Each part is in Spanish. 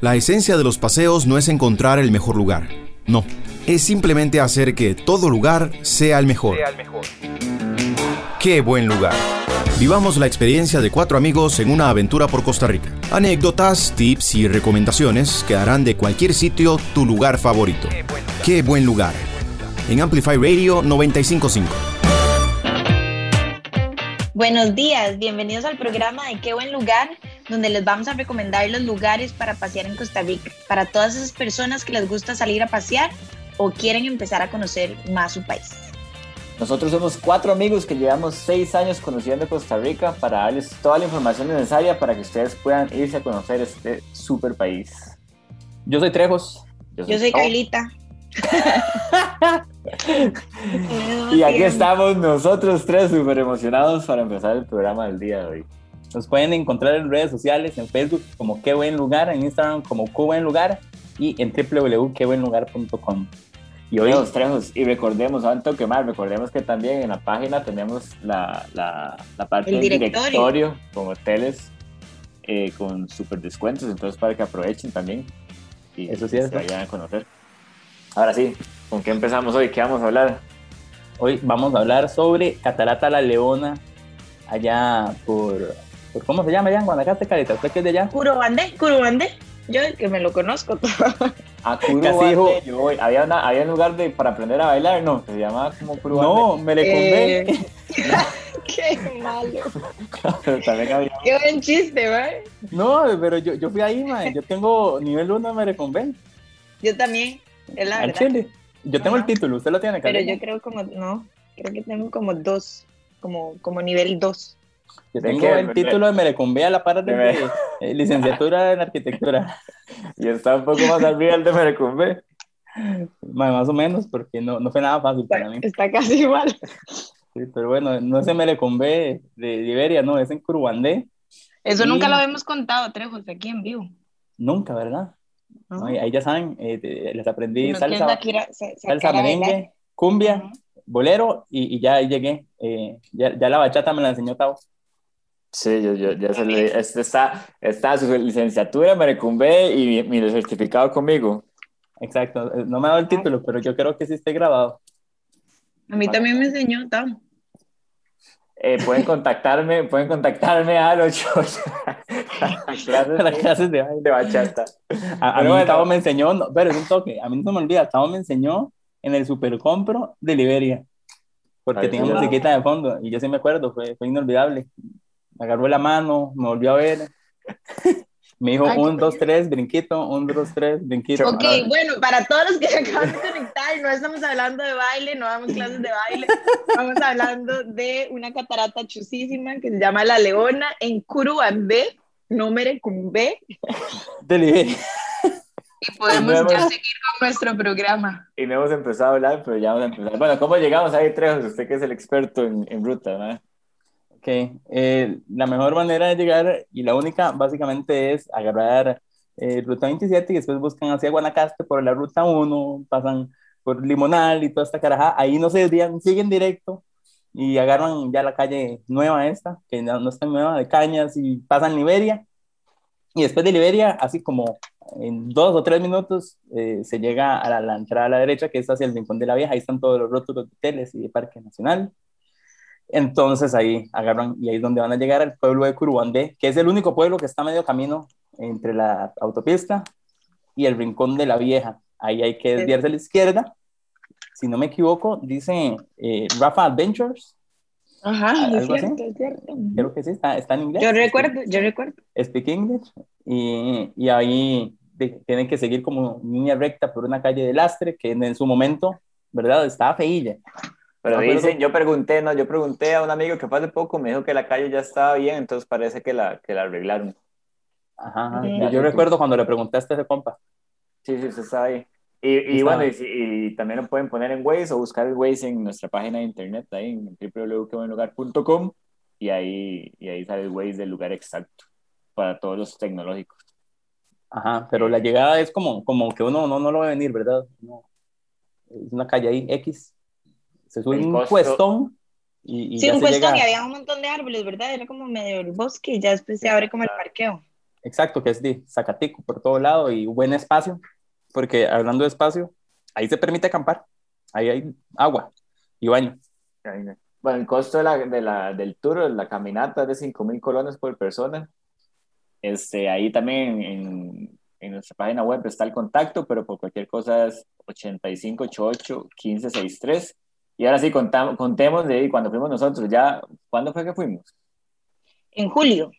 La esencia de los paseos no es encontrar el mejor lugar, no, es simplemente hacer que todo lugar sea el mejor. Qué buen lugar. Vivamos la experiencia de cuatro amigos en una aventura por Costa Rica. Anécdotas, tips y recomendaciones que harán de cualquier sitio tu lugar favorito. Qué buen lugar. En Amplify Radio 955. Buenos días, bienvenidos al programa de Qué buen lugar donde les vamos a recomendar los lugares para pasear en Costa Rica, para todas esas personas que les gusta salir a pasear o quieren empezar a conocer más su país. Nosotros somos cuatro amigos que llevamos seis años conociendo Costa Rica para darles toda la información necesaria para que ustedes puedan irse a conocer este super país. Yo soy Trejos. Yo soy, Yo soy Carlita. y aquí estamos nosotros tres súper emocionados para empezar el programa del día de hoy. Nos pueden encontrar en redes sociales, en Facebook como Qué Buen Lugar, en Instagram como Qué Buen Lugar y en www.quebuenlugar.com. Y hoy los trejos, y recordemos, un toque más, recordemos que también en la página tenemos la, la, la parte del directorio. con hoteles eh, con super descuentos, entonces para que aprovechen también y Eso sí se vayan a conocer. Ahora sí, ¿con qué empezamos hoy? ¿Qué vamos a hablar? Hoy vamos a hablar sobre Catarata La Leona, allá por ¿Cómo se llama allá en Guanacaste, Carita? ¿Usted qué es de allá? Curubande, Curubande. Yo el que me lo conozco. A Curubande, yo voy. Había, una, había un lugar de, para aprender a bailar, ¿no? Se llamaba como Curubande. No, me le convé. Eh, qué malo. también había... Qué buen chiste, ¿vale? No, pero yo, yo fui ahí, man. Yo tengo nivel 1 me le Yo también, es la verdad. Chile. Yo tengo el título, ¿usted lo tiene, Carita? Pero yo creo como, no, creo que tengo como dos, como, como nivel 2. Yo tengo el título de Merecumbe a la par de, eh, licenciatura en arquitectura. Y está un poco más arriba el de Merecumbe. Más o menos, porque no, no fue nada fácil para mí. Está casi igual. Sí, pero bueno, no es en Merecumbe de Liberia, no, es en Curubandé. Eso nunca lo habíamos contado, Trejos, aquí en vivo. Nunca, ¿verdad? ahí ya saben, eh, les aprendí salsa, salsa merengue, cumbia, bolero y, y, ya ahí llegué. Eh, ya, ya, la bachata me la enseñó Tavo. Sí, yo, yo ya se le, este está, está su licenciatura, me recumbé y mi, mi, certificado conmigo. Exacto, eh, no me ha dado el título, pero yo creo que sí esté grabado. A mí también me enseñó, Tam. Eh, pueden contactarme, pueden contactarme a los clases, las clases de, de bachata. A, a mí bueno, me enseñó, no, pero es un toque, a mí no se me olvida, Tavo me enseñó en el Supercompro de Liberia, porque tenía musiquita de fondo, y yo sí me acuerdo, fue, fue inolvidable me agarró la mano, me volvió a ver. Me dijo, un, dos, tres, brinquito, un, dos, tres, brinquito. Ok, bueno, para todos los que se acaban de conectar, no estamos hablando de baile, no damos clases de baile, estamos hablando de una catarata chusísima que se llama La Leona en Curubambé, número Cumbé. De Liberia. Y podemos ya seguir con nuestro programa. Y no hemos empezado a hablar, pero ya vamos a empezar. Bueno, ¿cómo llegamos ahí, Trejos? Usted que es el experto en, en ruta, ¿no? Ok, eh, la mejor manera de llegar y la única básicamente es agarrar eh, ruta 27 y después buscan hacia Guanacaste por la ruta 1, pasan por Limonal y toda esta caraja, ahí no se desvían, siguen directo y agarran ya la calle nueva esta, que no, no está nueva, de Cañas y pasan Liberia y después de Liberia, así como en dos o tres minutos, eh, se llega a la, la, entrada a la derecha, que es hacia el Rincón de la Vieja, ahí están todos los rótulos de hoteles y de Parque Nacional. Entonces ahí agarran y ahí es donde van a llegar al pueblo de Curubandé, que es el único pueblo que está medio camino entre la autopista y el rincón de la vieja. Ahí hay que desviarse a la izquierda. Si no me equivoco, dice eh, Rafa Adventures. Ajá, es cierto, es cierto. Creo que sí, está, está en inglés. Yo recuerdo, yo recuerdo. Speak English. Y, y ahí de, tienen que seguir como línea recta por una calle de lastre que en, en su momento, ¿verdad? Estaba feilla. Pero dicen, yo pregunté, no, yo pregunté a un amigo que fue hace poco, me dijo que la calle ya estaba bien, entonces parece que la, que la arreglaron. Ajá, yo recuerdo cuando le preguntaste a ese compa. Sí, sí, se está ahí. Y, y bueno, y, y, también lo pueden poner en Waze o buscar el Waze en nuestra página de internet, ahí en www.quebuenlugar.com y ahí, y ahí sale el Waze del lugar exacto para todos los tecnológicos. Ajá, pero la llegada es como, como que uno no, no lo ve venir, ¿verdad? No. Es una calle ahí, X, se sube un cuestón y, y sí, un cuestón llega... y había un montón de árboles, ¿verdad? Era como medio el bosque y ya después se abre como el parqueo. exacto, que es de Zacatico por todo lado y buen espacio, porque hablando de espacio, ahí se permite acampar, ahí hay agua y baño. Bueno, el costo de la, de la, del tour, la caminata es de 5 mil colones por persona. Este, ahí también en, en, nuestra página web está el contacto, pero por cualquier cosa es 8588-1563. Y ahora sí, contamos, contemos de ahí cuando fuimos nosotros. ya ¿Cuándo fue que fuimos? En julio.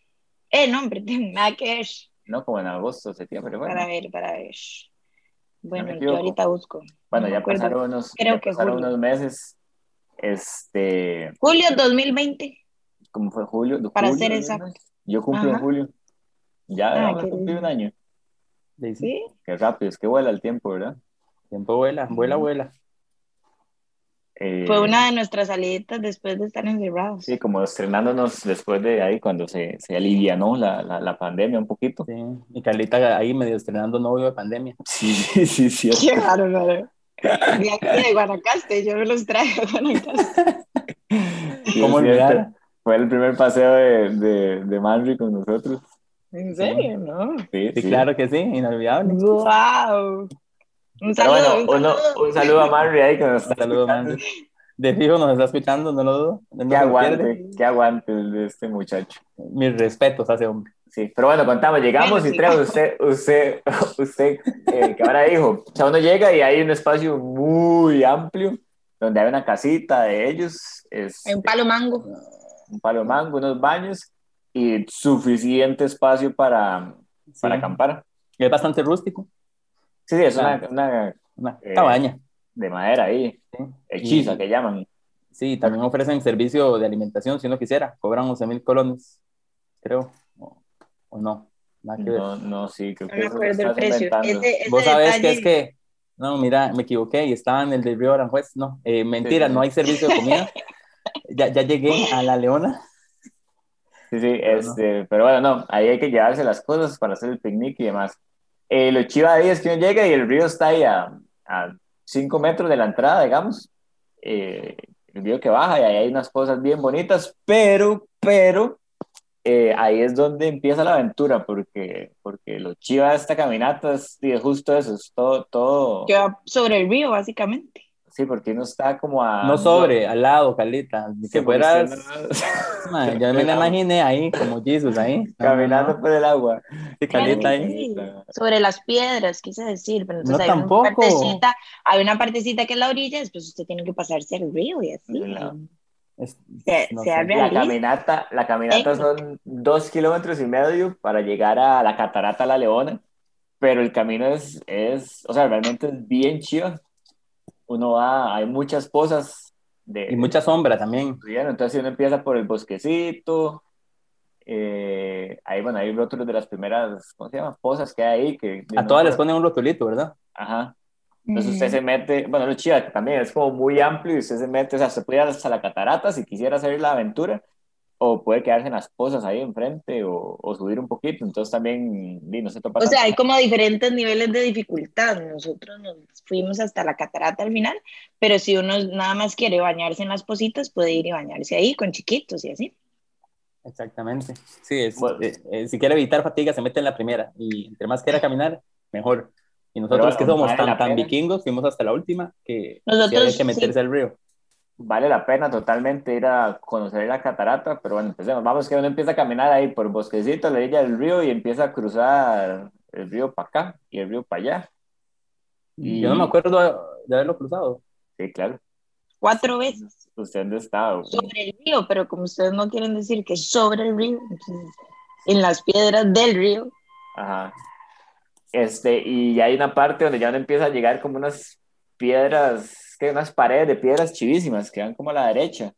Eh, no, hombre, nada que es. No, como en agosto, septiembre. Bueno. Para ver, para ver. Bueno, yo ahorita busco. Bueno, ya pasaron, unos, Creo que pasaron unos meses. Este. Julio 2020. ¿Cómo fue julio? Para ser exacto. Yo cumplo en julio. Ya ah, cumplí un año. ¿Sí? Qué rápido, es que vuela el tiempo, ¿verdad? El tiempo vuela, vuela, vuela. Eh, Fue una de nuestras salidas después de estar encerrados. Sí, como estrenándonos después de ahí, cuando se, se alivianó la, la, la, pandemia un poquito. Sí, y Carlita ahí medio estrenando novio de pandemia. Sí, sí, sí. Qué raro, raro. De Guanacaste, yo me los traje a Guanacaste. ¿Cómo olvidar? Fue el primer paseo de, de, de Manry con nosotros. ¿En serio? No. Sí, sí, claro que sí, inolvidable. ¡Wow! Un saludo, un, saludo. un saludo a Marry ahí que nos está saludo. De fijo nos está escuchando, no lo dudo. No qué aguante, qué aguante de este muchacho. Mis respetos a ese hombre. Sí, pero bueno, contamos, llegamos y tres, usted, usted, usted, eh, que ahora dijo, o sea, uno llega y hay un espacio muy amplio donde hay una casita de ellos. Es, hay un palo mango. Un palo mango, unos baños y suficiente espacio para, para acampar. Y es bastante rústico. Sí, sí, es una, una, una eh, cabaña. De madera ahí, hechiza que llaman. Sí, también ofrecen servicio de alimentación si uno quisiera. Cobran 11 mil colones, creo. O, no. No, no, sí, creo que no me acuerdo el precio. Vos sabés que es que. No, mira, me equivoqué y estaba en el del Río Aranjuez. No, eh, mentira, no hay servicio de comida. ya, ya llegué a La Leona. Sí, sí, este, pero bueno, no, ahí hay que llevarse las cosas para hacer el picnic y demás. Eh, lo chiva ahí es que uno llega y el río está ahí a, a cinco metros de la entrada, digamos. Eh, el río que baja y ahí hay unas cosas bien bonitas, pero, pero, eh, ahí es donde empieza la aventura, porque, porque lo chiva de esta caminata es, justo eso, es todo, todo... Que va sobre el río, básicamente. Sí, porque no está como a... No sobre, al lado, Carlita. que fueras... yo me la imaginé ahí, como Jesus ahí. Caminando por el agua. Sí, Carlita ahí. Sobre las piedras, quise decir. Pero entonces no, hay tampoco. Una partecita, hay una partecita que es la orilla, después usted tiene que pasarse al río y así. Es, se, no se la caminata, la caminata son dos kilómetros y medio para llegar a la catarata La Leona, pero el camino es, es o sea, realmente es bien chido uno va, hay muchas pozas. De, y mucha sombra también. Entonces uno empieza por el bosquecito, eh, ahí, bueno, hay rótulos de las primeras, ¿cómo se llama? Pozas que hay ahí. Que, a todas les ponen un rotulito, ¿verdad? Ajá. Entonces usted se mete, bueno, lo chido también es como muy amplio y usted se mete, o sea, se puede ir hasta la catarata si quisiera hacer la aventura, o puede quedarse en las pozas ahí enfrente o, o subir un poquito, entonces también no se topa. O sea, hay como diferentes niveles de dificultad, nosotros nos fuimos hasta la catarata al final, pero si uno nada más quiere bañarse en las positas, puede ir y bañarse ahí con chiquitos y así. Exactamente, sí, es, eh, eh, si quiere evitar fatiga se mete en la primera. Y entre más quiera caminar, mejor. Y nosotros que somos tan, tan vikingos, fuimos hasta la última que nosotros, hay que meterse al río vale la pena totalmente ir a conocer la catarata, pero bueno, empecemos. Vamos que uno empieza a caminar ahí por el bosquecito, la orilla del río y empieza a cruzar el río para acá y el río para allá. Y... Yo no me acuerdo de haberlo cruzado. Sí, claro. Cuatro veces. ¿Usted dónde está? Sobre el río, pero como ustedes no quieren decir que sobre el río, en las piedras del río. Ajá. Este, y hay una parte donde ya uno empieza a llegar como unas piedras que unas paredes de piedras chivísimas que van como a la derecha.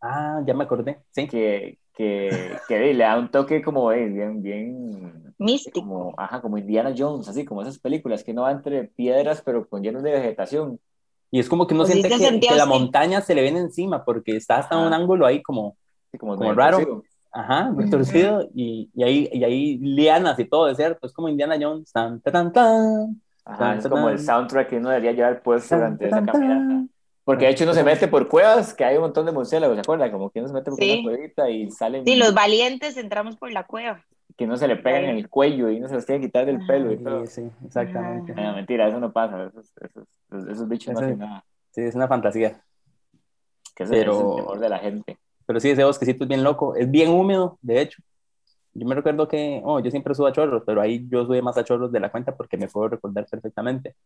Ah, ya me acordé, sí. Que, que, que le da un toque como bien, bien... Místico. Como, ajá, como Indiana Jones, así como esas películas que no va entre piedras pero con llenos de vegetación. Y es como que uno pues siente que, la montaña se le viene encima porque está hasta un ángulo ahí como, como, raro. Ajá, muy torcido. Y, y, ahí, y ahí lianas y todo, ¿cierto? Es como Indiana Jones. Tan, tan, tan, es como el soundtrack que uno debería llevar puesto durante esa caminata. Porque de hecho uno se mete por cuevas, que hay un montón de murciélagos, ¿se acuerdan? Como que uno se mete por una cuevita y salen... Sí, los valientes entramos por la cueva. que no se le pega en el cuello y no se los tiene que quitar del pelo y todo. Sí, sí, exactamente. No, mentira, eso no pasa. Esos, esos, esos bichos no hacen nada. Sí, es una fantasía. Que eso pero, es el temor de la gente. Pero sí, ese bosquecito es bien loco. Es bien húmedo, de hecho. Yo me recuerdo que, oh, yo siempre subo a chorros, pero ahí yo subí más a chorros de la cuenta porque me puedo recordar perfectamente.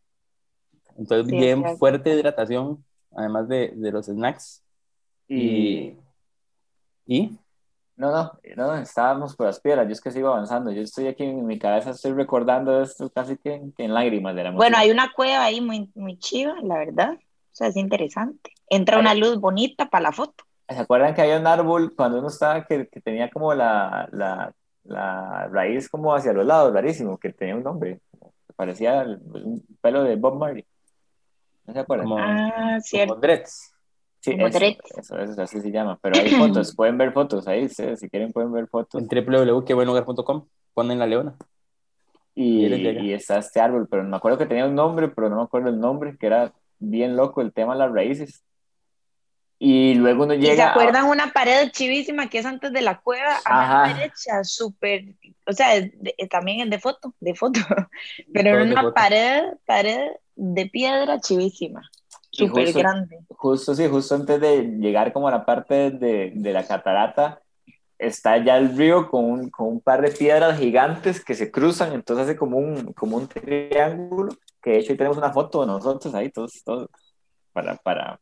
Entonces, bien fuerte hidratación, además de, de los snacks. Y... ¿Y? No, no, no, estábamos por las piedras, yo es que sigo avanzando, yo estoy aquí en mi cabeza, estoy recordando esto casi que en, lágrimas de la Bueno, hay una cueva ahí muy, muy chiva, la verdad, o sea, es interesante. Entra una luz bonita para la foto. ¿Se acuerdan que había un árbol cuando uno estaba que, que tenía como la, la, la, raíz como hacia los lados, rarísimo, que tenía un nombre, parecía un pelo de Bob Marley? ¿No se acuerdan? ah, cierto. Como dreads. Sí, eso, eso, así se llama. Pero hay fotos, pueden ver fotos ahí, si quieren pueden ver fotos. En www.quebuenlugar.com ponen la leona. Y, y, está este árbol, pero me acuerdo que tenía un nombre, pero no me acuerdo el nombre, que era bien loco el tema de las raíces. Y luego uno llega. ¿Se acuerdan una pared chivísima que es antes de la cueva? A la derecha, súper. O sea, también es de foto, de foto. Pero en una pared, pared de piedra chivísima súper grande. Justo, sí, justo antes de llegar como a la parte de, de la catarata, está ya el río con un, con un, par de piedras gigantes que se cruzan, entonces hace como un, como un triángulo, que de hecho ahí tenemos una foto de nosotros ahí, todos, todos para, para,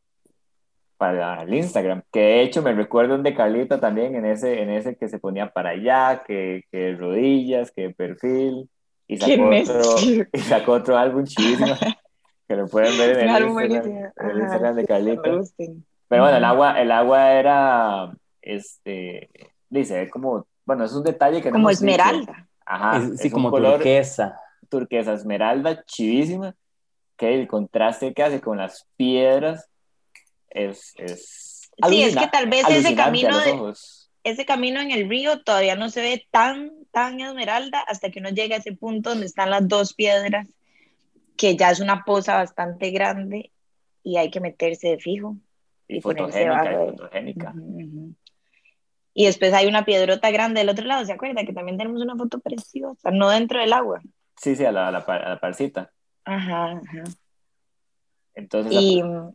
para el Instagram, que de hecho me recuerdo de Carlita también, en ese, en ese que se ponía para allá, que, que rodillas, que perfil, y sacó, otro, y sacó otro álbum chidísimo. que lo pueden ver en el, Instagram, de Carlita. Pero bueno, el agua, el agua era, este, dice, como, bueno, es un detalle que no Como esmeralda. Ajá. sí, como turquesa. Turquesa, esmeralda, chivísima, que el contraste que hace con las piedras es... es sí, es que tal vez ese camino de, ese camino en el río todavía no se ve tan, tan esmeralda hasta que uno llega a ese punto donde están las dos piedras que ya es una poza bastante grande y hay que meterse de fijo. Y, fotogénica, y después hay una piedrota grande del otro lado, ¿se acuerda? Que también tenemos una foto preciosa, no dentro del agua. Sí, sí, a la, a la, parcita. Ajá, ajá. Entonces,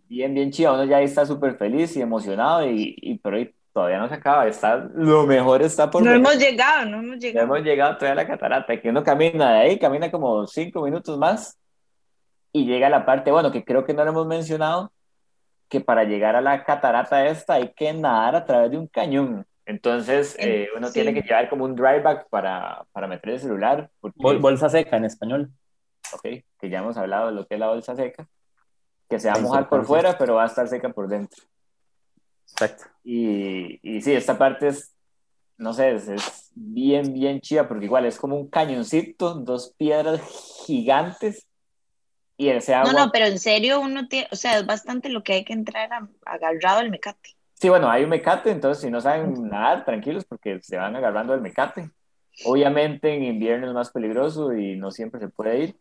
bien, bien chido, uno ya está súper feliz y emocionado, y, y pero todavía no se acaba, está, lo mejor está por No hemos llegado, no hemos llegado. No hemos llegado todavía a la catarata, que uno camina de ahí, camina como cinco minutos más, y llega la parte, bueno, que creo que no lo hemos mencionado, que para llegar a la catarata esta hay que nadar a través de un cañón. Entonces, eh, uno tiene que llevar como un dry bag para, para meter el celular. bolsa seca en español. Ok, que ya hemos hablado de lo que es la bolsa seca, que se va a mojar por fuera, pero va a estar seca por dentro. Exacto. Y, y sí, esta parte es, no sé, es, es bien, bien chida, porque igual es como un cañoncito, dos piedras gigantes y No, no, pero en serio uno tiene, o sea, es bastante lo que hay que entrar agarrado al mecate. Sí, bueno, hay un mecate, entonces si no saben nadar, tranquilos porque se van agarrando al mecate. Obviamente en invierno es más peligroso y no siempre se puede ir,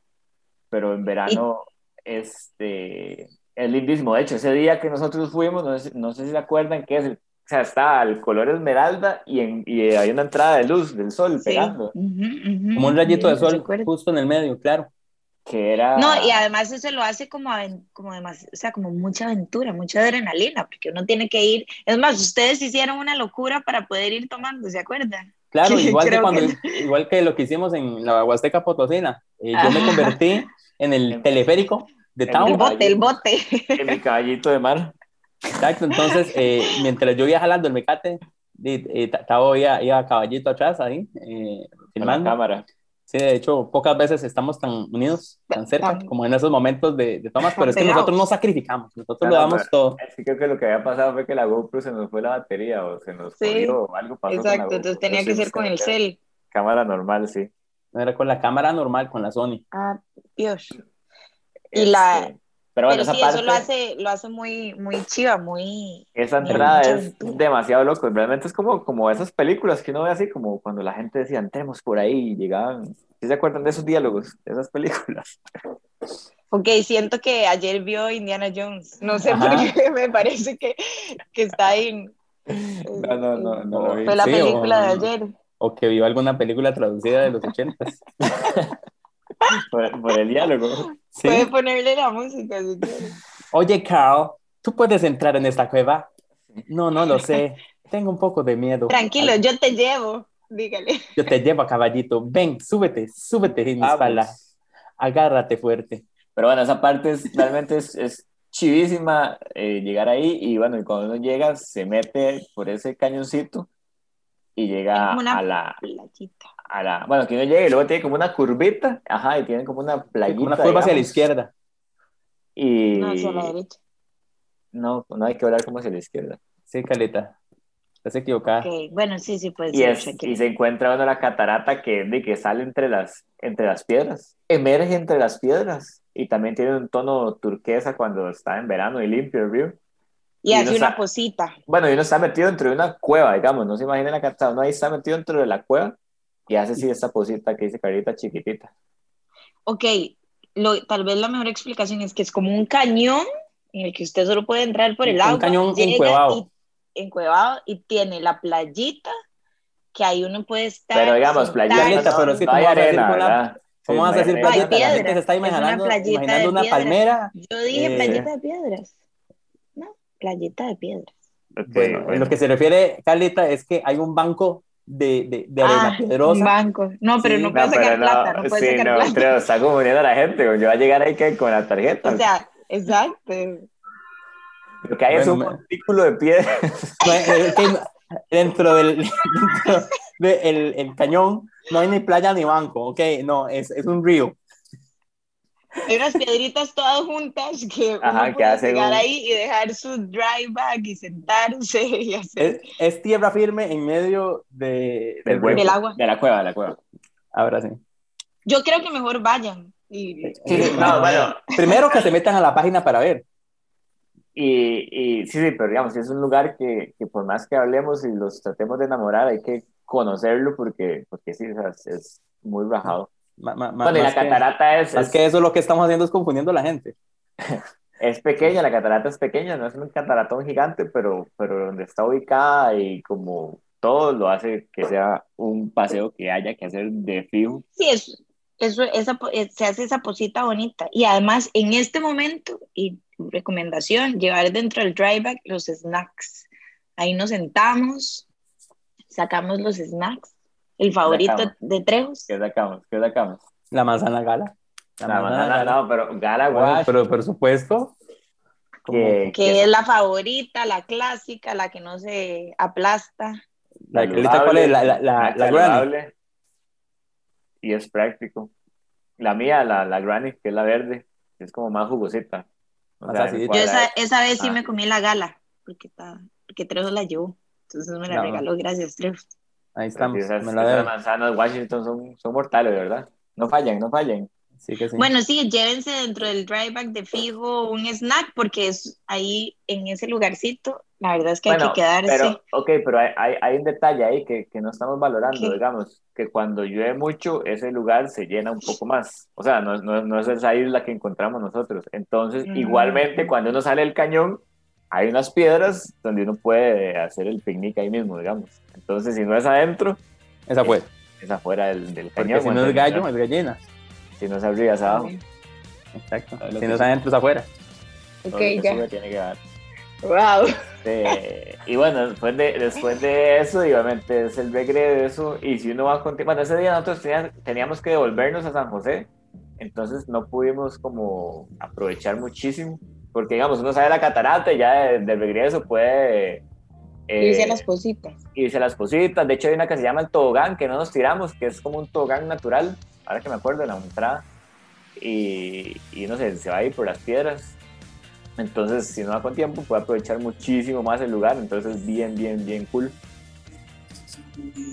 pero en verano este, es lindísimo. De hecho, ese día que nosotros fuimos, no sé, no sé si se acuerdan que es o sea, está el color esmeralda y, en, y hay una entrada de luz del sol pegando. Como un rayito de sol justo en el medio, claro que era... No, y además eso lo hace como, como demás, o sea, como mucha aventura, mucha adrenalina, porque uno tiene que ir, es más, ustedes hicieron una locura para poder ir tomando, ¿se acuerdan? Claro, igual que, cuando, igual que lo que hicimos en la Huasteca Potosina, eh, yo me convertí en el teleférico de Town. El bote, el bote. En mi caballito de mar. Exacto, entonces, eh, mientras yo iba jalando el mecate, estaba iba, iba a caballito atrás ahí, eh, filmando. la cámara. Sí, de hecho, pocas veces estamos tan unidos, tan cerca, como en esos momentos de, de tomas, pero es que nosotros no sacrificamos, nosotros lo damos todo. Sí, creo que lo que había pasado fue que la GoPro se nos fue la batería o se nos sí, o algo pasó. Exacto, entonces tenía que ser con el cel. Cámara normal, sí. No era con la cámara normal, con la Sony. Ah, Dios. Y la, este, pero bueno, esa sí, parte, eso lo hace, lo hace muy, muy chiva, muy... Esa entrada es demasiado loco, realmente es como, como esas películas que uno ve así, como cuando la gente decía, entremos por ahí y llegaban... ¿Sí se acuerdan de esos diálogos, de esas películas? Ok, siento que ayer vio Indiana Jones, no sé por qué, me parece que, que está ahí. No, no, no, no Fue la película de ayer. o que vio alguna película traducida de los ochentas. por, por el diálogo. Sí. Puede ponerle la música si quiere. Oye, Carl, ¿tú puedes entrar en esta cueva? No, no lo sé. Tengo un poco de miedo. Tranquilo, yo te llevo. Dígale. Yo te llevo a caballito. Ven, súbete, súbete en mi espalda. Agárrate fuerte. Pero bueno, esa parte es, realmente es, es chivísima eh, llegar ahí y bueno, y cuando uno llega se mete por ese cañoncito y llega a la, Playita. A la, bueno, que uno llega y luego tiene como una curvita, ajá, y tiene como una playita. Una curva hacia la digamos, izquierda. Y No, hacia la derecha. no, no hay que hablar como hacia la izquierda. Sí, Caleta. Estás equivocada. Ok, bueno, sí, sí, puede Y, es, y se encuentra uno la catarata que, de que sale entre las, entre las piedras, emerge entre las piedras y también tiene un tono turquesa cuando está en verano y limpio el río. Y y hace una sa- posita. Bueno, y uno está metido dentro de una cueva, digamos, no se imagina la catarata, uno ahí está metido dentro de la cueva y hace así esta posita que dice Carita chiquitita. Ok, lo, tal vez la mejor explicación es que es como un cañón en el que usted solo puede entrar por el Un agua. cañón llega encuevado. y- encuevado y tiene la playita que ahí uno puede estar. Pero digamos, playita, no, pero es que no ¿cómo hay arena, ¿verdad? ¿Cómo vas a decir playita? La gente se está es una imaginando, imaginando una palmera. Yo dije Eh, playita de piedras. No, playita de piedras. Ok, Bueno, bueno. lo que se refiere, Caleta, es que hay un banco de, de, de arena Ah, un piedrosa. banco. No, pero Sí. no No, puede sacar pero plata, no, no puede sí, sacar no, plata. creo, está confundiendo a la gente, yo voy a llegar ahí que con la tarjeta. O sea, exacto. Lo que hay es Bueno, un me- montículo de piedra. No, dentro del dentro de el, el cañón no hay ni playa ni banco, ¿ok? No, es, es un río. Hay unas piedritas todas juntas que Ajá, uno que puede hacen llegar un- ahí y dejar su dry bag y sentarse y hacer. Es, es tierra firme en medio de, Del, del hueco, Del agua. De la cueva, de la cueva. Ahora sí. Yo creo que mejor vayan. Y, No, bueno, Primero que se metan a la página para ver. y, y sí, sí, pero digamos, es un lugar que, que por más que hablemos y los tratemos de enamorar, hay que conocerlo porque, porque sí, o sea, es, es muy rajado. Ma- ma- ma- Bueno, y la más que- catarata es, Más es, que eso, lo que estamos haciendo es confundiendo a la gente. es pequeña, la catarata es pequeña, no es un cataratón gigante, pero, pero donde está ubicada y como todo lo hace que sea un paseo que haya que hacer de fijo. sí, eso, eso esa, eh, se hace esa posita bonita. Y además, en este momento, y recomendación, llevar dentro del dry bag los snacks. Ahí nos sentamos, sacamos los snacks. El favorito de Trejos. ¿Qué sacamos? ¿Qué sacamos? La manzana gala. La manzana, no, pero Gala Bueno, Wash, pero por supuesto. que, que es la favorita, la clásica, la que no se aplasta. la que ahorita, ¿cuál es? La, la, la, la granny. Y es práctico. La mía, la, la Granny, que es la verde, es como más jugosita. O sea. Yo esa, esa vez sí Ah. me comí la gala, porque, está, porque Trejos la llevó. Entonces me la No. regaló, gracias Trejos. Ahí estamos. esas, me la esas manzanas Washington son, son mortales, ¿verdad? No fallan, no fallan. Sí que sí. Bueno, sí, llévense dentro del dry bag de fijo un snack, porque es ahí en ese lugarcito, la verdad es que hay Bueno, que quedarse. pero, ok, pero hay, hay, hay un detalle ahí que, que no estamos valorando, ¿Qué? digamos, que cuando llueve mucho, ese lugar se llena un poco más. O sea, no, no, no es esa isla que encontramos nosotros. Entonces, Mm. igualmente, cuando uno sale del cañón, hay unas piedras donde uno puede hacer el picnic ahí mismo, digamos. Entonces, si no es adentro, Esa fue. es afuera del, del Porque cañón. si no es gallo, es gallina. Si no es arriba, es abajo. Exacto. Si que no es adentro, es afuera. Ok, ya. sube tiene que dar. Wow. Este, y bueno, después de, después de eso, y obviamente es el regreso. Y si uno va con. Bueno, ese día nosotros teníamos, teníamos que devolvernos a San José, entonces no pudimos como aprovechar muchísimo. Porque, digamos, uno sale a la catarata y ya de, de regreso puede. eh, Irse a las cositas. irse a las cositas. De hecho, hay una que se llama el tobogán, que no nos tiramos, que es como un tobogán natural. Ahora que me acuerdo de la entrada. Y, y no sé, se va a ir por las piedras. Entonces, si no va con tiempo, puede aprovechar muchísimo más el lugar. Entonces, bien, bien, bien cool.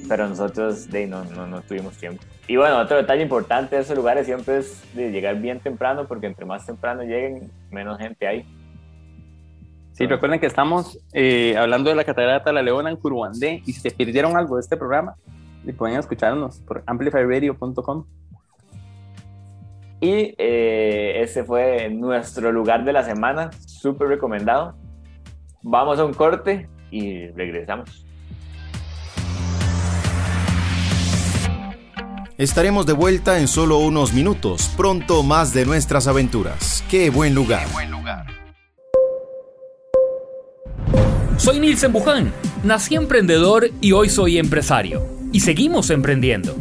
Pero nosotros de, no, no, no tuvimos tiempo. Y bueno, otro detalle importante de esos lugares siempre es de llegar bien temprano, porque entre más temprano lleguen, menos gente hay. Sí, recuerden que estamos eh, hablando de la Catarata de la Leona en Curuandé y si se perdieron algo de este programa, pueden escucharnos por amplifyradio.com. Y eh, ese fue nuestro lugar de la semana, súper recomendado. Vamos a un corte y regresamos. Estaremos de vuelta en solo unos minutos, pronto más de nuestras aventuras. ¡Qué buen lugar! Qué buen lugar. Soy Nilsen Buján, nací emprendedor y hoy soy empresario. Y seguimos emprendiendo.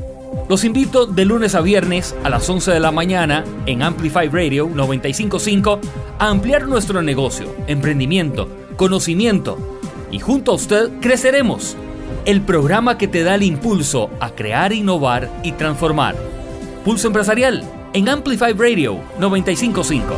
Los invito de lunes a viernes a las 11 de la mañana en Amplify Radio 955 a ampliar nuestro negocio, emprendimiento, conocimiento y junto a usted creceremos. El programa que te da el impulso a crear, innovar y transformar. Pulso Empresarial en Amplify Radio 955.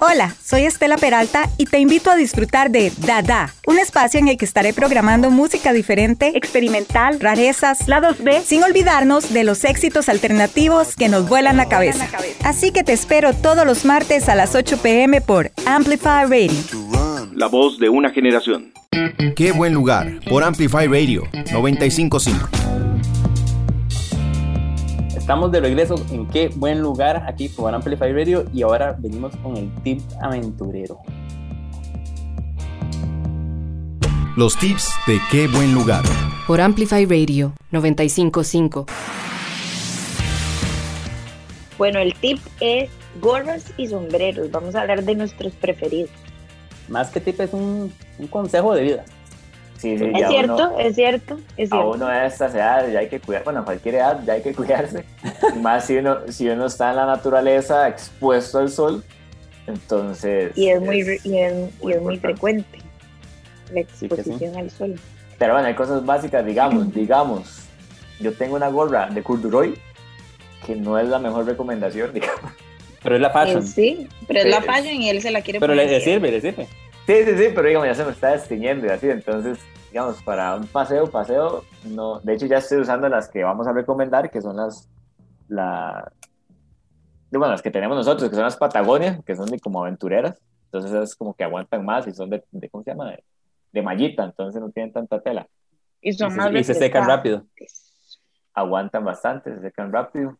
Hola, soy Estela Peralta y te invito a disfrutar de Dada, un espacio en el que estaré programando música diferente, experimental, rarezas, lados B, sin olvidarnos de los éxitos alternativos que nos vuelan la cabeza. Así que te espero todos los martes a las 8 pm por Amplify Radio. La voz de una generación. Qué buen lugar por Amplify Radio 955. Estamos de regreso en qué buen lugar aquí por Amplify Radio y ahora venimos con el tip aventurero. Los tips de qué buen lugar. Por Amplify Radio 955. Bueno, el tip es gorras y sombreros. Vamos a hablar de nuestros preferidos. Más que tip es un, un consejo de vida. Sí, sí, es, cierto, es cierto, es cierto. A uno de estas edades ya hay que cuidar, bueno, a cualquier edad ya hay que cuidarse. más si uno, si uno está en la naturaleza expuesto al sol, entonces... Y es muy, y es, y es muy frecuente la exposición al sol. Pero bueno, hay cosas básicas, digamos, digamos, yo tengo una gorra de corduroy que no es la mejor recomendación, digamos. Pero es la fashion. Eh, sí, pero es la fashion y él se la quiere Pero le, le sirve, le sirve. Sí, sí, sí, pero digamos, ya se me está destiñendo y así, entonces, digamos, para un paseo, paseo, no, de hecho ya estoy usando las que vamos a recomendar, que son las, la, bueno, las que tenemos nosotros, que son las Patagonia, que son de como aventureras, entonces es como que aguantan más y son de, de ¿cómo se llama? De, de, mallita, entonces no tienen tanta tela. Y son y más se, y se secan rápido. Aguantan bastante, se secan rápido.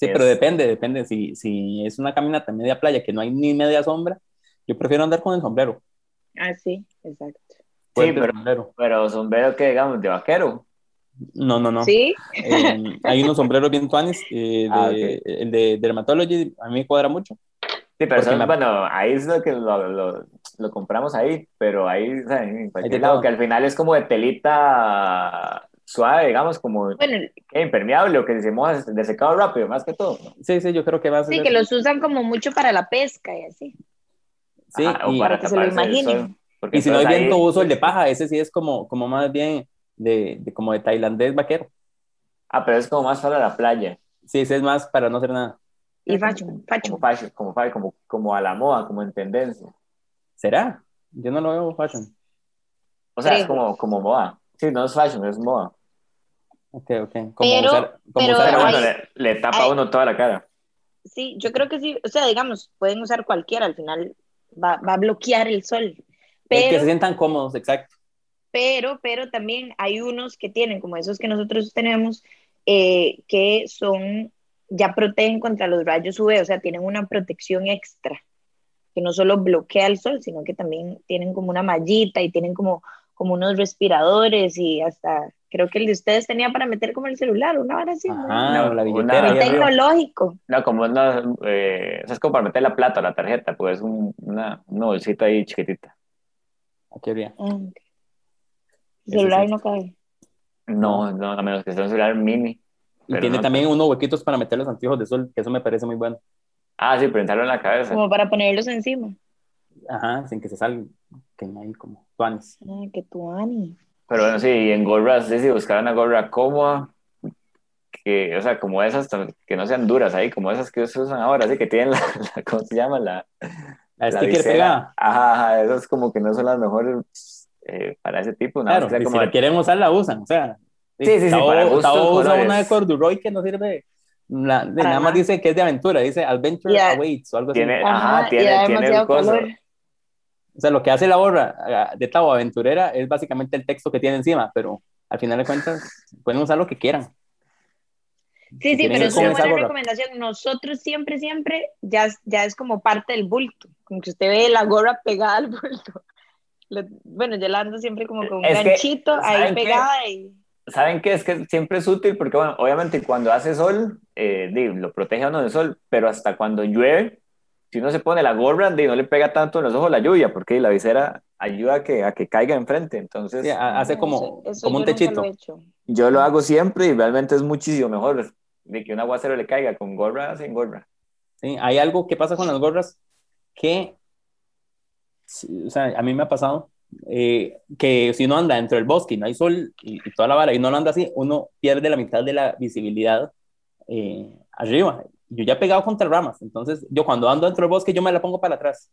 Sí, es, pero depende, depende. Si, si es una caminata media playa que no hay ni media sombra, yo prefiero andar con el sombrero. Ah, sí, exacto. Sí, pero sombrero. pero sombrero que digamos de vaquero. No, no, no. Sí. Eh, hay unos sombreros bien tuanes. Eh, de, ah, okay. El de Dermatology a mí me cuadra mucho. Sí, pero son, me... bueno, ahí es lo que lo, lo, lo compramos ahí, pero ahí, o sea, en cualquier lado, que al final es como de telita suave, digamos, como bueno, impermeable o que se moja de secado rápido, más que todo. ¿no? Sí, sí, yo creo que va a ser. Sí, que los usan como mucho para la pesca y así. Sí, Ajá, y, para, que se lo imaginen. Y si no hay viento, uso el de paja, ese sí es como, como más bien de, de, como de tailandés vaquero. Ah, pero es como más para la playa. Sí, ese es más para no hacer nada. Y fashion, fashion. Como, fashion, como, como, como a la moda, como en tendencia. ¿Será? Yo no lo veo fashion. O sea, Creo. es como, como moda. Sí, no es fashion, es moda. Ok, ok. Como pero, usar, como pero usar Pero hay- le, le tapa a hay- uno toda la cara. Sí, yo creo que sí. O sea, digamos, pueden usar cualquiera, al final va, va a bloquear el sol. el que Pero, se sientan cómodos, exacto. pero, pero también hay unos que tienen, como esos que nosotros tenemos, eh, que son, ya protegen contra los rayos UV, o sea, tienen una protección extra, que no solo bloquea el sol, sino que también tienen como una mallita y tienen como, como unos respiradores y hasta, creo que el de ustedes tenía para meter como el celular, una hora así. ¿no? Ajá, No, o la una- billetera. Arriba. tecnológico. No, como una, eh, o sea, es como para meter la plata la tarjeta, pues es un, una, una bolsita ahí chiquitita. Aquí habría. Ah, ok. El celular no cabe. No, no, a menos que sea un celular mini. Y tiene no- también unos huequitos para meter los anteojos de sol, que eso me parece muy bueno. Ah, sí, prenderlo en la cabeza. Como para ponerlos encima. Ajá, sin que se salga, que no hay como tuanes. Ah, que tú, Ani. Pero bueno, sí, y en gorras, sí, sí, buscar una gorra cómoda, que, o sea, como esas que no sean duras ahí, como esas que se usan ahora, así que tienen la, la- ¿cómo se llama? La, La la sticker pegada. Ajá, ajá, esas como que no son las mejores eh, para ese tipo, nada Claro, y como si la quieren usar, la usan. O sea, Sí, sí, sí, Tao- para gustos, Tao usa colores. una de corduroy que no sirve. la- nada más dice que es de aventura, dice Adventure Ya. Awaits o algo así. tiene, Ajá, ajá, tiene, tiene un coso. color. O sea, lo que hace la borra de Tao Aventurera es básicamente el texto que tiene encima, pero al final de cuentas pueden usar lo que quieran. Sí, sí, pero es una buena recomendación. Nosotros siempre, siempre, ya, es- ya es como parte del bulto. Como que usted ve la gorra pegada al bulto. Lo- bueno, yo la ando siempre como con un Es que, ganchito ahí ¿saben qué? pegada y... ¿saben qué? Es que siempre es útil porque, bueno, obviamente cuando hace sol, eh, lo protege a uno del sol, pero hasta cuando llueve, si uno se pone la gorra, di, no le pega tanto en los ojos la lluvia, porque la visera ayuda a que, a que caiga enfrente. Entonces, Sí, ha- hace como, Eso- eso como un techito. lo yo lo hago siempre y realmente es muchísimo mejor de que un aguacero le caiga con gorra sin gorra. Sí, hay algo que pasa con las gorras que, o sea, a mí me ha pasado eh, que si uno anda dentro del bosque y no hay sol y, y toda la vara y no lo anda así, uno pierde la mitad de la visibilidad eh, arriba. Yo ya he pegado contra ramas, entonces yo cuando ando dentro del bosque yo me la pongo para atrás.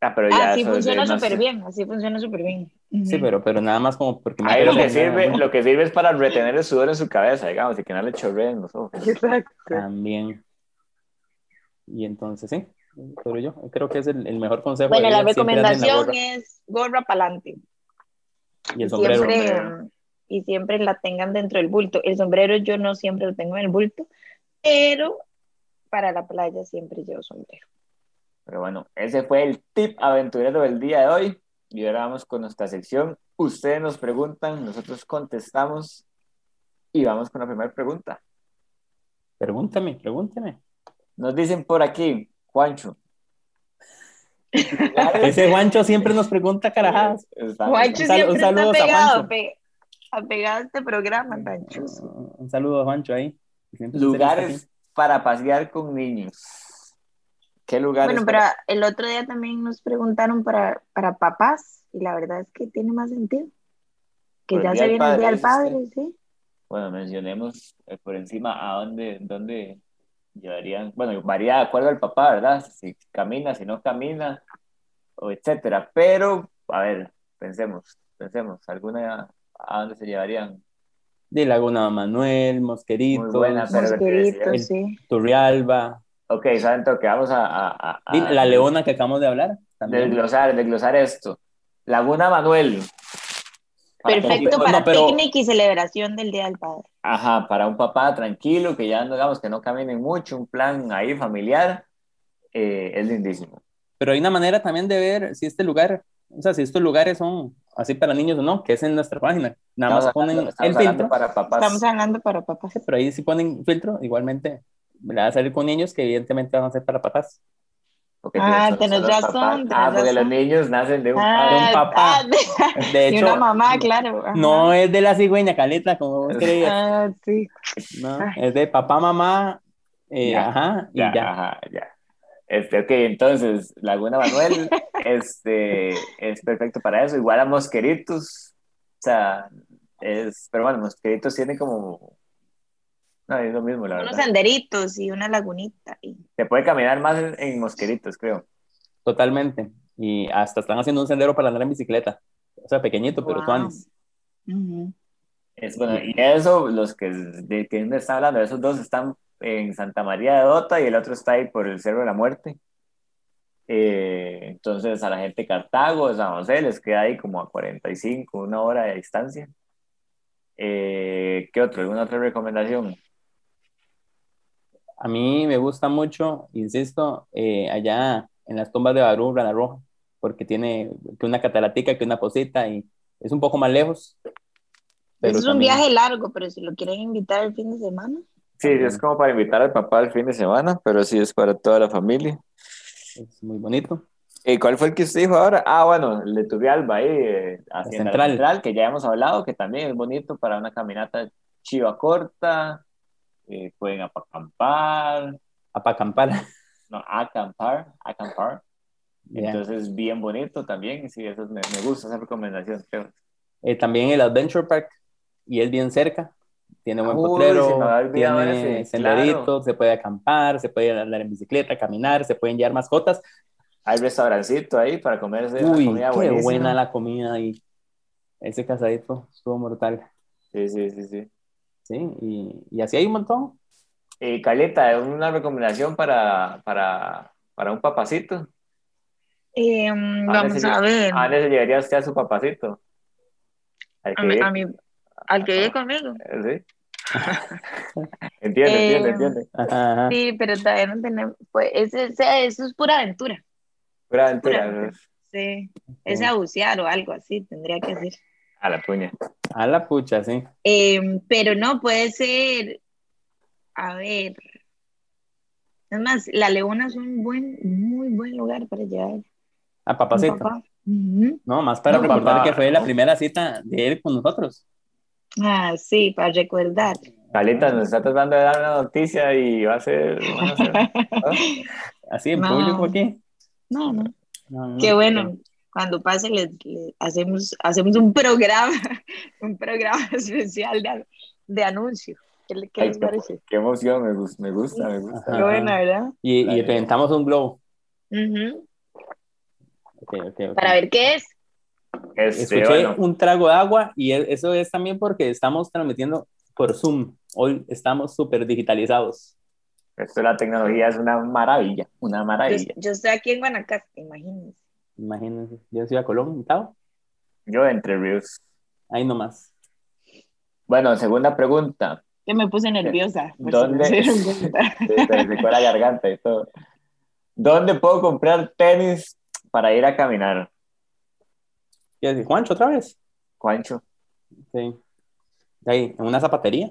Ah, pero ya Así funciona súper bien, así funciona súper bien. Sí, Ujú. pero, pero nada más como porque me Ahí lo que, sirve, lo que sirve es para retener el sudor en su cabeza, digamos, y que no le chorreen los ojos. Exacto. También. Y entonces, sí, pero yo creo que es el, el mejor consejo. Bueno, la la recomendación gorra es gorra para adelante. Y el sombrero. Siempre, y siempre la tengan dentro del bulto. El sombrero yo no siempre lo tengo en el bulto, pero para la playa siempre llevo sombrero. Pero bueno, ese fue el tip aventurero del día de hoy. Y ahora vamos con nuestra sección. Ustedes nos preguntan, nosotros contestamos. Y vamos con la primera pregunta. Pregúntame, pregúntame. Nos dicen por aquí, Juancho. Ese Juancho siempre nos pregunta carajadas. Juancho un sal- siempre un saludo está a pegado, Juancho. pe- apegado a este programa tan chuzo. Un saludo a Juancho ahí. Lugares para pasear con niños. ¿Qué lugares? Bueno, pero el otro día también nos preguntaron para, para papás y la verdad es que tiene más sentido. Que Por ya Día se del viene el Padre, Día del dice Padre, usted. sí. Bueno, mencionemos eh, por encima a dónde, dónde llevarían. Bueno, varía de acuerdo al papá, ¿verdad? Si camina, si no camina, o etcétera. Pero, a ver, pensemos, pensemos, ¿alguna a dónde se llevarían? De Laguna Manuel, Muy buena, Mosqueritos, el- sí. Turrialba, Ok, ¿saben lo que vamos a, a- a- La Leona que acabamos de hablar. También. desglosar, desglosar esto? Laguna Manuel. Perfecto para no, pero- picnic y celebración del Día del Padre. Ajá, para un papá tranquilo, que ya no digamos que no caminen mucho, un plan ahí familiar, eh, es lindísimo. Pero hay una manera también de ver si este lugar, o sea, si estos lugares son así para niños o no, que es en nuestra página. Nada más Estamos ponen hablando- el hablando filtro, para papás. Estamos hablando para papás. pero ahí si ponen filtro, igualmente va a salir con niños que evidentemente van a ser para papás. Porque Ah, tenés razón, Ah, porque los niños nacen de un Ah, un papá. ah, de- De y hecho, una mamá, claro. ajá. no es de la cigüeña Caleta, como vos creías. Ah, sí. No, es de papá, mamá, eh, Ya, ajá, y Ya, ya. ajá, ya. Este, ok, entonces, Laguna Manuel este, es perfecto para eso. Igual a Mosqueritos. O sea, es, pero bueno, Mosqueritos tiene como. No, es lo mismo, la Unos verdad. senderitos y una lagunita. y- Se puede caminar más en, en Mosqueritos, creo. Totalmente. Y hasta están haciendo un sendero para andar en bicicleta. O sea, pequeñito, pero Wow. tuanis. Ujú. Es, bueno, y eso, los que de que me está hablando, esos dos están en Santa María de Dota y el otro está ahí por el Cerro de la Muerte. Eh, entonces, a la gente de Cartago, de San José, les queda ahí como a 45, una hora de distancia. Eh, ¿Qué otro? ¿Alguna otra recomendación? A mí me gusta mucho, insisto, eh, allá en las tumbas de Barú, Rana Roja, porque tiene que una cataratica, que una posita, y es un poco más lejos. pero es un también- viaje largo, pero si lo quieren invitar el fin de semana. Sí, es como para invitar al papá el fin de semana, pero sí es para toda la familia. Es muy bonito. ¿Y cuál fue el que usted dijo ahora? Ah, bueno, el de Turrialba ahí, eh, Hacienda la Central. Central, que ya hemos hablado, que también es bonito para una caminata chiva corta, eh, pueden acampar, Apacampar. no, acampar, acampar, Ya. entonces bien bonito también, sí, eso me, me gusta esa recomendación, creo. Eh, también el Adventure Park, y es bien cerca. Tiene buen Uy, potrero, tiene ese, senderitos, claro. se puede acampar, se puede andar en bicicleta, caminar, se pueden llevar mascotas. Hay restaurancito ahí para comerse Uy, comida qué buenísima. buena la comida y ese casadito estuvo mortal. Sí, sí, sí, sí. Sí, y, y así hay un montón. Eh, Caleta, una recomendación para, para, para un papacito. Eh, ¿A vamos a ver. ¿A dónde se llevaría usted a su papacito? Al que A mi- vive- a mi- al que vive conmigo. ¿Sí? entiende, Eh, entiende, entiende. Ajá, ajá. Sí, pero todavía no tenemos. Pues ese, ese- eso es pura aventura. Pura aventura. pura ¿no? Sí. Es Sí. a bucear o algo así, tendría que ser. A la puña. A la pucha, sí. Em, pero no, puede ser, a ver, es más, La Leona es un buen, muy buen lugar para llevar A papacito. No, más para No, recordar papá. que fue la primera cita de él con nosotros. Ah, sí, para recordar. Carlita nos está tratando de dar una noticia y va a ser. Así en No. público aquí. No, no. No, no. Qué bueno. Cuando pase, les, les hacemos, hacemos un programa, un programa especial de, de anuncio. ¿Qué, le- qué Ay, les parece? Qué emoción, me gusta, me gusta. Me gusta. Qué bueno, ¿verdad? Y, y Claro. reventamos un globo. Ujú. Ok, ok, ok. Para ver qué es. Este, Escuché bueno, un trago de agua y e- eso es también porque estamos transmitiendo por Zoom. Hoy estamos súper digitalizados. esto de la tecnología es una maravilla, una Yo, maravilla. yo estoy aquí en Guanacaste, imagínense. Imagínense, yo soy a Colón, invitado. Yo entre Ríos. Ahí nomás. Bueno, segunda pregunta. Que me puse nerviosa. ¿Dónde? se la garganta y todo. ¿Dónde puedo comprar tenis para ir a caminar? ¿Qué decir? Juancho, otra vez. Juancho. Sí. Ahí, en una zapatería.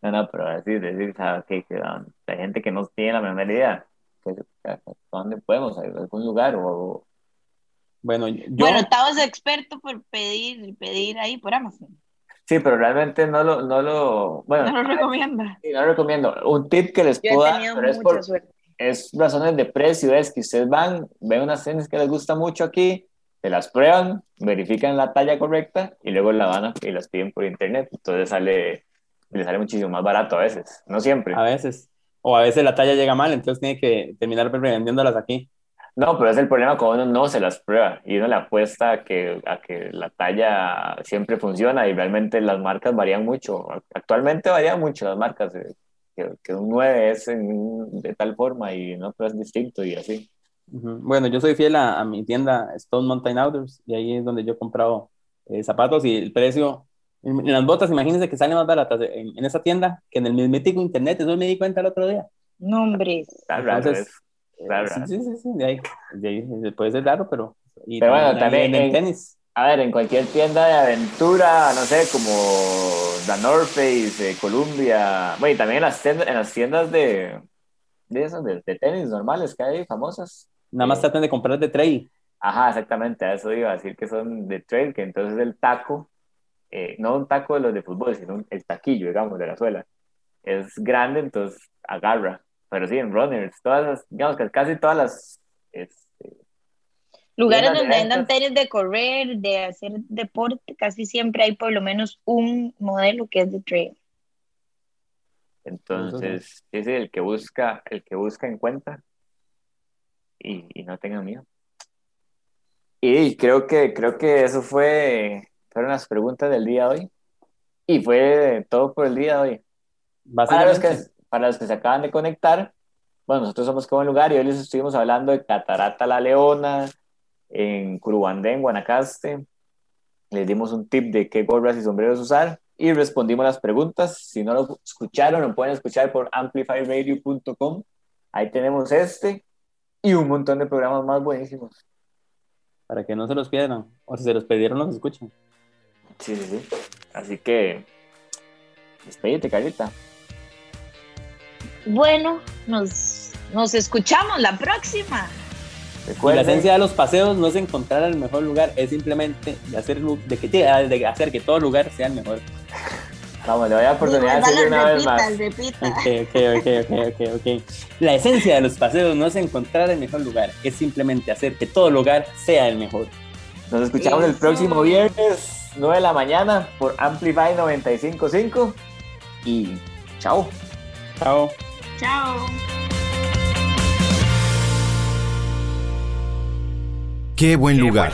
No, no, pero decir, decir, ¿sabes qué? Que, um, hay gente que no tiene la menor idea. Que- que- ¿Dónde podemos? ¿A ¿Algún lugar? O, Bueno, yo. Bueno, Tavo es experto por pedir, pedir ahí por Amazon. Sí, pero realmente no lo, no lo, bueno, No lo recomienda. sí, no lo recomiendo. Un tip que les puedo dar, pero es mucha por, suerte. es razones de precio, es que ustedes van, ven unas tenis que les gusta mucho aquí, se las prueban, verifican la talla correcta y luego la van a- y las piden por internet. Entonces sale, les sale muchísimo más barato a veces, no siempre. A veces. O a veces la talla llega mal, entonces tiene que terminar revendiéndolas aquí. No, pero es el problema cuando uno no se las prueba y uno le apuesta a que, a que la talla siempre funciona y realmente las marcas varían mucho. Actualmente varían mucho las marcas, eh, que, que un 9 es en de tal forma y en otro es distinto y así. Bueno, yo soy fiel a, a mi tienda Stone Mountain Outdoors y ahí es donde yo he comprado eh, zapatos y el precio. En, en las botas, imagínense que salen más baratas en, en esa tienda que en el mismítico internet. Eso me di cuenta el otro día. No, hombre. Entonces. Claro. Eh, Sí, sí, sí, sí, de ahí, de ahí, puede ser raro, pero... Y Pero bueno, también venden en- tenis. A ver, en cualquier tienda de aventura, no sé, como la North Face, eh, Columbia, bueno, y también en las tiendas, en las tiendas de, de esas, de, de tenis normales que hay, famosas. Nada más traten de comprar de trail. Ajá, exactamente, a eso iba a decir que son de trail, que entonces el taco, eh, no un taco de los de fútbol, sino un- el taquillo, digamos, de la suela, es grande, entonces agarra. Pero sí, en runners, todas las, digamos que casi todas las, este, Lugares donde vendan tenis de correr, de hacer deporte, casi siempre hay por lo menos un modelo que es de trail. entonces, sí, el que busca, el que busca encuentra y, y no tenga miedo. Y creo que, creo que eso fue, fueron las preguntas del día de hoy. Y fue todo por el día de hoy. Para los, que, para los que se acaban de conectar, bueno, nosotros somos como lugar y hoy les estuvimos hablando de Catarata La Leona, en Curubandé, en Guanacaste. Les dimos un tip de qué gorras y sombreros usar y respondimos las preguntas. Si no lo escucharon, lo pueden escuchar por amplifyradio.com. Ahí tenemos este y un montón de programas más buenísimos. para que no se los pierdan. O si se los pidieron, los escuchan. Sí, sí, sí. Así que, despídete, Carlita. Bueno, nos, nos escuchamos la próxima. La esencia de los paseos no es encontrar el mejor lugar, es simplemente de hacer, de que, de hacer que todo lugar sea el mejor. Vamos, le doy la oportunidad de una vez repita, más. repita. Ok, ok, ok, ok, ok, ok. La esencia de los paseos no es encontrar el mejor lugar, es simplemente hacer que todo lugar sea el mejor. Nos escuchamos el próximo viernes, 9 de la mañana, por Amplify 955. Y chao. Chao. Chao. Qué buen lugar.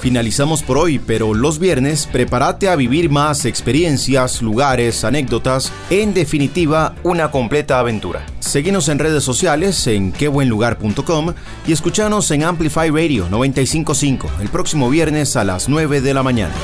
Finalizamos por hoy, pero los viernes prepárate a vivir más experiencias, lugares, anécdotas, en definitiva, una completa aventura. Seguinos en redes sociales en quebuenlugar.com y escuchanos en Amplify Radio 955 el próximo viernes a las 9 de la mañana.